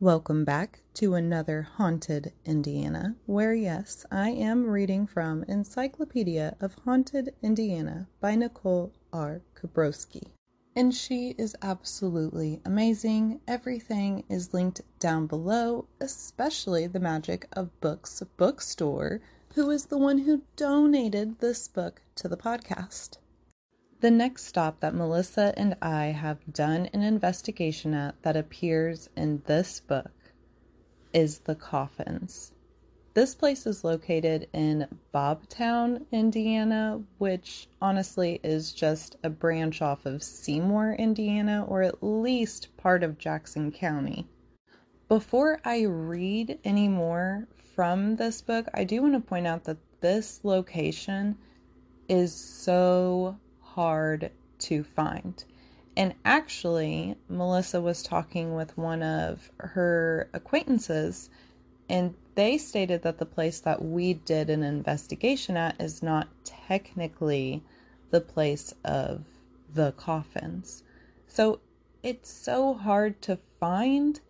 Welcome back to another Haunted Indiana, where, yes, I am reading from Encyclopedia of Haunted Indiana by Nicole R. Kobrowski. And she is absolutely amazing. Everything is linked down below, especially the Magic of Books bookstore, who is the one who donated this book to the podcast. The next stop that Melissa and I have done an investigation at that appears in this book is the Coffins. This place is located in Bobtown, Indiana, which honestly is just a branch off of Seymour, Indiana, or at least part of Jackson County. Before I read any more from this book, I do want to point out that this location is so hard to find. And actually, Melissa was talking with one of her acquaintances, and they stated that the place that we did an investigation at is not technically the place of the coffins. So it's so hard to find,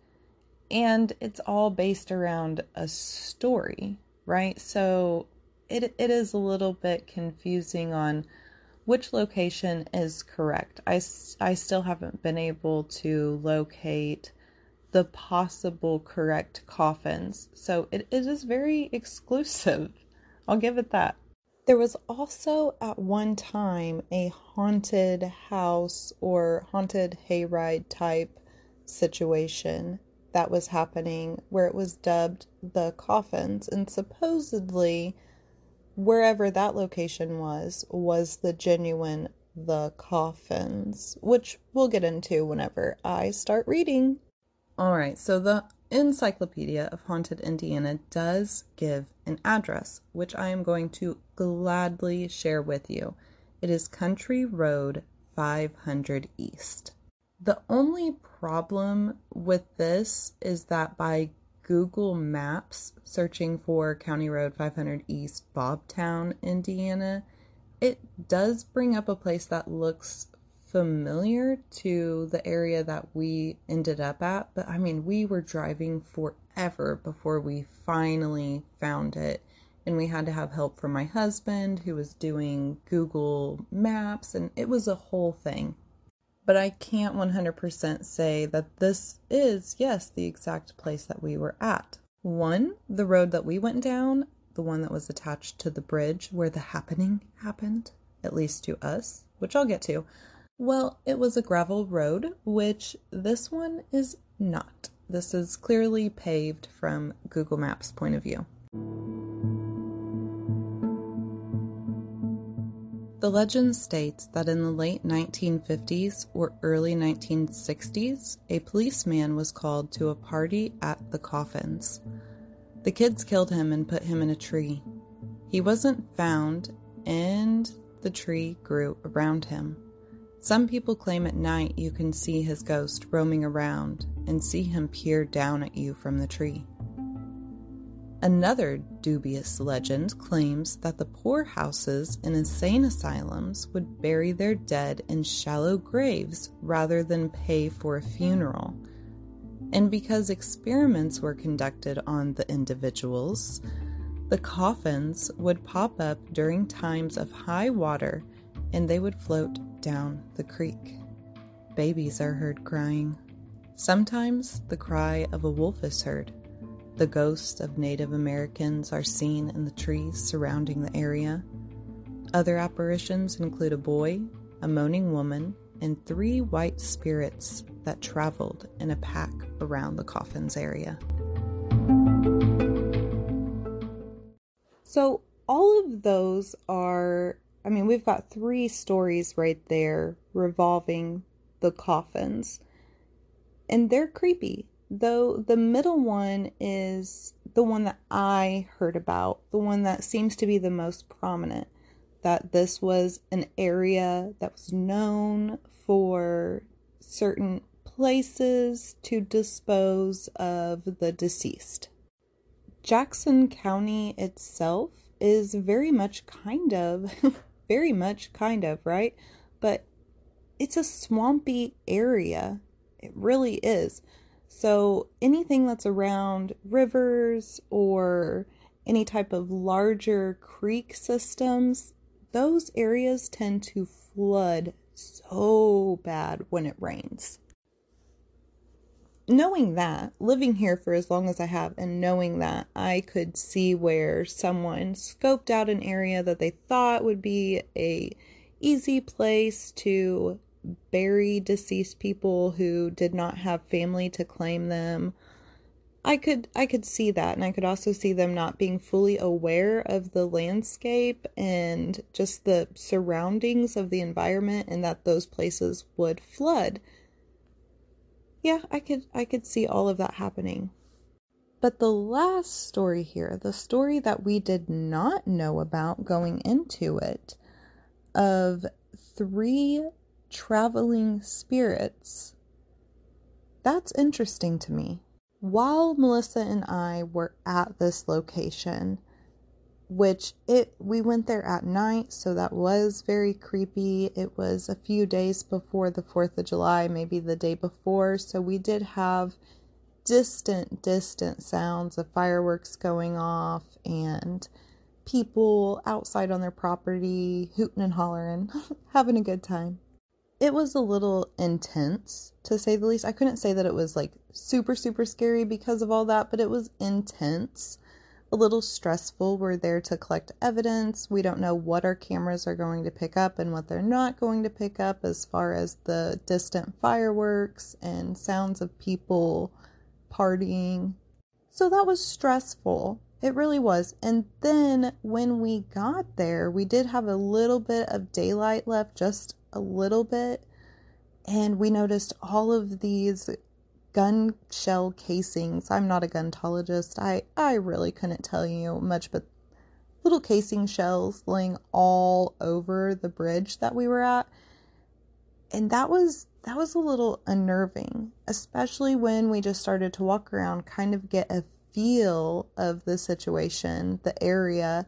and it's all based around a story, right? So it, it is a little bit confusing on which location is correct. I, I still haven't been able to locate the possible correct coffins, so it, it is very exclusive. I'll give it that. There was also at one time a haunted house or haunted hayride type situation that was happening where it was dubbed the coffins, and supposedly wherever that location was, was the genuine The Coffins, which we'll get into whenever I start reading. All right, so the Encyclopedia of Haunted Indiana does give an address, which I am going to gladly share with you. It is Country Road 500 East. The only problem with this is that by Google Maps searching for County Road 500 East, Bobtown, Indiana, it does bring up a place that looks familiar to the area that we ended up at. But I mean, we were driving forever before we finally found it. And we had to have help from my husband who was doing Google Maps, and it was a whole thing but I can't 100% say that this is, yes, the exact place that we were at. One, the road that we went down, the one that was attached to the bridge where the happening happened, at least to us, which I'll get to. Well, it was a gravel road, which this one is not. This is clearly paved from Google Maps' point of view. The legend states that in the late 1950s or early 1960s, a policeman was called to a party at the coffins. The kids killed him and put him in a tree. He wasn't found, and the tree grew around him. Some people claim at night you can see his ghost roaming around and see him peer down at you from the tree. Another dubious legend claims that the poorhouses in insane asylums would bury their dead in shallow graves rather than pay for a funeral. And because experiments were conducted on the individuals, the coffins would pop up during times of high water and they would float down the creek. Babies are heard crying. Sometimes the cry of a wolf is heard. The ghosts of Native Americans are seen in the trees surrounding the area. Other apparitions include a boy, a moaning woman, and three white spirits that traveled in a pack around the coffins area. So, all of those are, I mean, we've got three stories right there revolving the coffins, and they're creepy though the middle one is the one that I heard about, the one that seems to be the most prominent. That this was an area that was known for certain places to dispose of the deceased. Jackson County itself is very much kind of, very much kind of, right? But it's a swampy area. It really is. So anything that's around rivers or any type of larger creek systems, those areas tend to flood so bad when it rains. Knowing that, living here for as long as I have, and knowing that, I could see where someone scoped out an area that they thought would be a easy place to bury deceased people who did not have family to claim them. I could I could see that and I could also see them not being fully aware of the landscape and just the surroundings of the environment and that those places would flood. Yeah, I could I could see all of that happening. But the last story here, the story that we did not know about going into it of three traveling spirits. That's interesting to me. While Melissa and I were at this location, which it we went there at night, so that was very creepy. It was a few days before the 4th of July, maybe the day before, so we did have distant distant sounds of fireworks going off and people outside on their property hooting and hollering, having a good time it was a little intense to say the least. I couldn't say that it was like super, super scary because of all that, but it was intense, a little stressful. We're there to collect evidence. We don't know what our cameras are going to pick up and what they're not going to pick up as far as the distant fireworks and sounds of people partying. So that was stressful. It really was. And then when we got there, we did have a little bit of daylight left, just a little bit and we noticed all of these gun shell casings. I'm not a guntologist. I I really couldn't tell you much but little casing shells laying all over the bridge that we were at. And that was that was a little unnerving, especially when we just started to walk around, kind of get a feel of the situation, the area,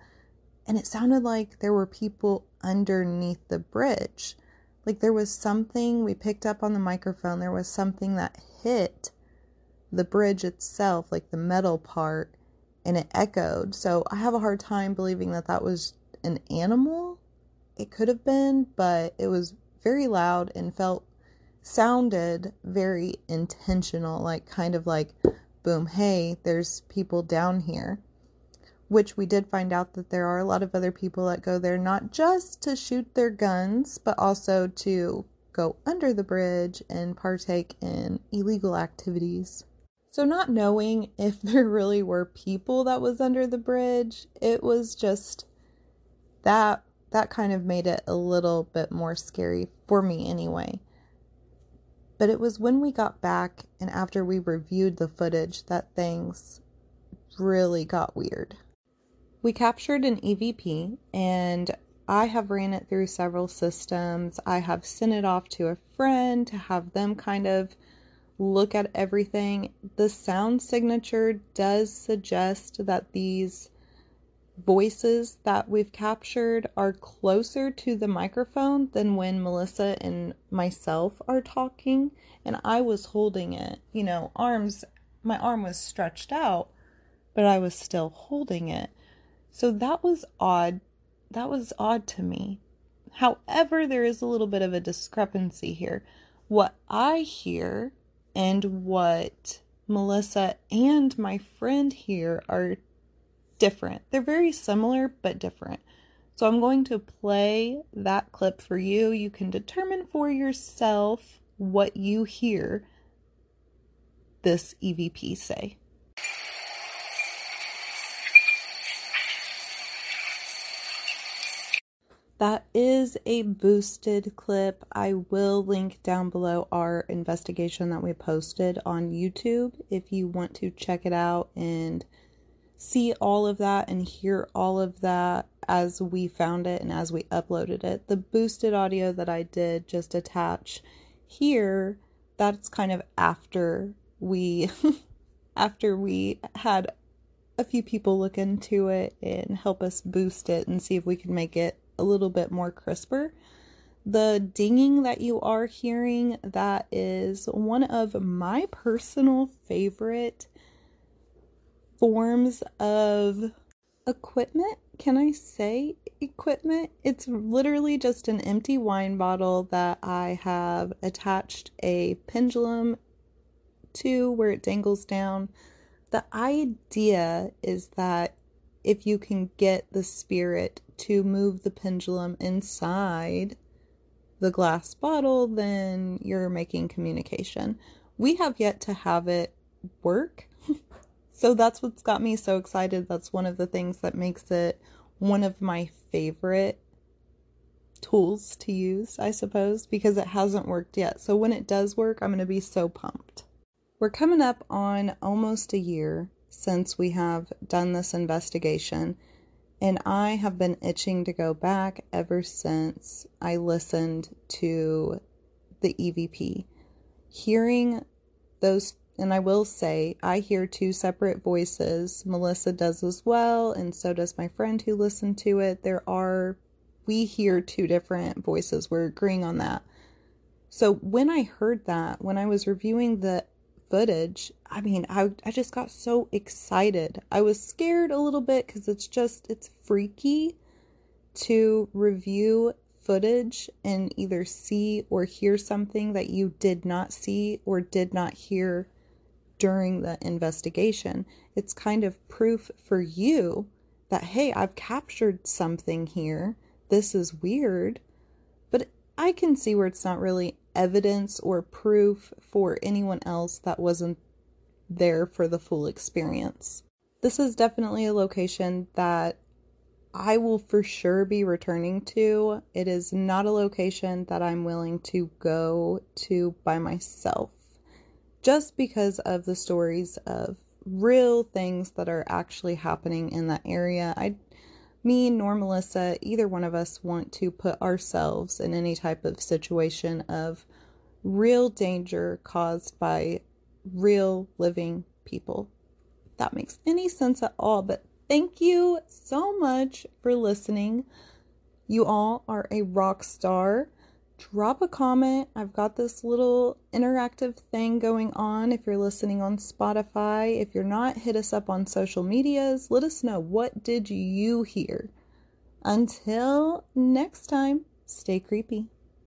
and it sounded like there were people underneath the bridge. Like there was something we picked up on the microphone, there was something that hit the bridge itself, like the metal part, and it echoed. So I have a hard time believing that that was an animal. It could have been, but it was very loud and felt sounded very intentional, like kind of like, boom, hey, there's people down here which we did find out that there are a lot of other people that go there not just to shoot their guns, but also to go under the bridge and partake in illegal activities. So, not knowing if there really were people that was under the bridge, it was just that that kind of made it a little bit more scary for me anyway. But it was when we got back and after we reviewed the footage that things really got weird. We captured an EVP and I have ran it through several systems. I have sent it off to a friend to have them kind of look at everything. The sound signature does suggest that these voices that we've captured are closer to the microphone than when Melissa and myself are talking. And I was holding it, you know, arms, my arm was stretched out, but I was still holding it. So that was odd. That was odd to me. However, there is a little bit of a discrepancy here. What I hear and what Melissa and my friend here are different. They're very similar but different. So I'm going to play that clip for you. You can determine for yourself what you hear this EVP say. That is a boosted clip. I will link down below our investigation that we posted on YouTube if you want to check it out and see all of that and hear all of that as we found it and as we uploaded it. The boosted audio that I did just attach here, that's kind of after we after we had a few people look into it and help us boost it and see if we can make it a little bit more crisper. the dinging that you are hearing, that is one of my personal favorite forms of equipment. Can I say equipment? It's literally just an empty wine bottle that I have attached a pendulum to where it dangles down. The idea is that if you can get the spirit to move the pendulum inside the glass bottle, then you're making communication. We have yet to have it work. so that's what's got me so excited. That's one of the things that makes it one of my favorite tools to use, I suppose, because it hasn't worked yet. So when it does work, I'm going to be so pumped. We're coming up on almost a year since we have done this investigation, and I have been itching to go back ever since I listened to the EVP. Hearing those, and I will say, I hear two separate voices. Melissa does as well, and so does my friend who listened to it. There are, we hear two different voices. We're agreeing on that. So when I heard that, when I was reviewing the footage, I mean, I, I just got so excited. I was scared a little bit because it's just, it's freaky to review footage and either see or hear something that you did not see or did not hear during the investigation. It's kind of proof for you that, hey, I've captured something here. This is weird. But I can see where it's not really evidence or proof for anyone else that wasn't there for the full experience. This is definitely a location that I will for sure be returning to. It is not a location that I'm willing to go to by myself just because of the stories of real things that are actually happening in that area. I me nor Melissa, either one of us want to put ourselves in any type of situation of real danger caused by real living people. If that makes any sense at all. But thank you so much for listening. You all are a rock star. Drop a comment. I've got this little interactive thing going on if you're listening on Spotify. If you're not, hit us up on social medias. Let us know what did you hear. Until next time, stay creepy.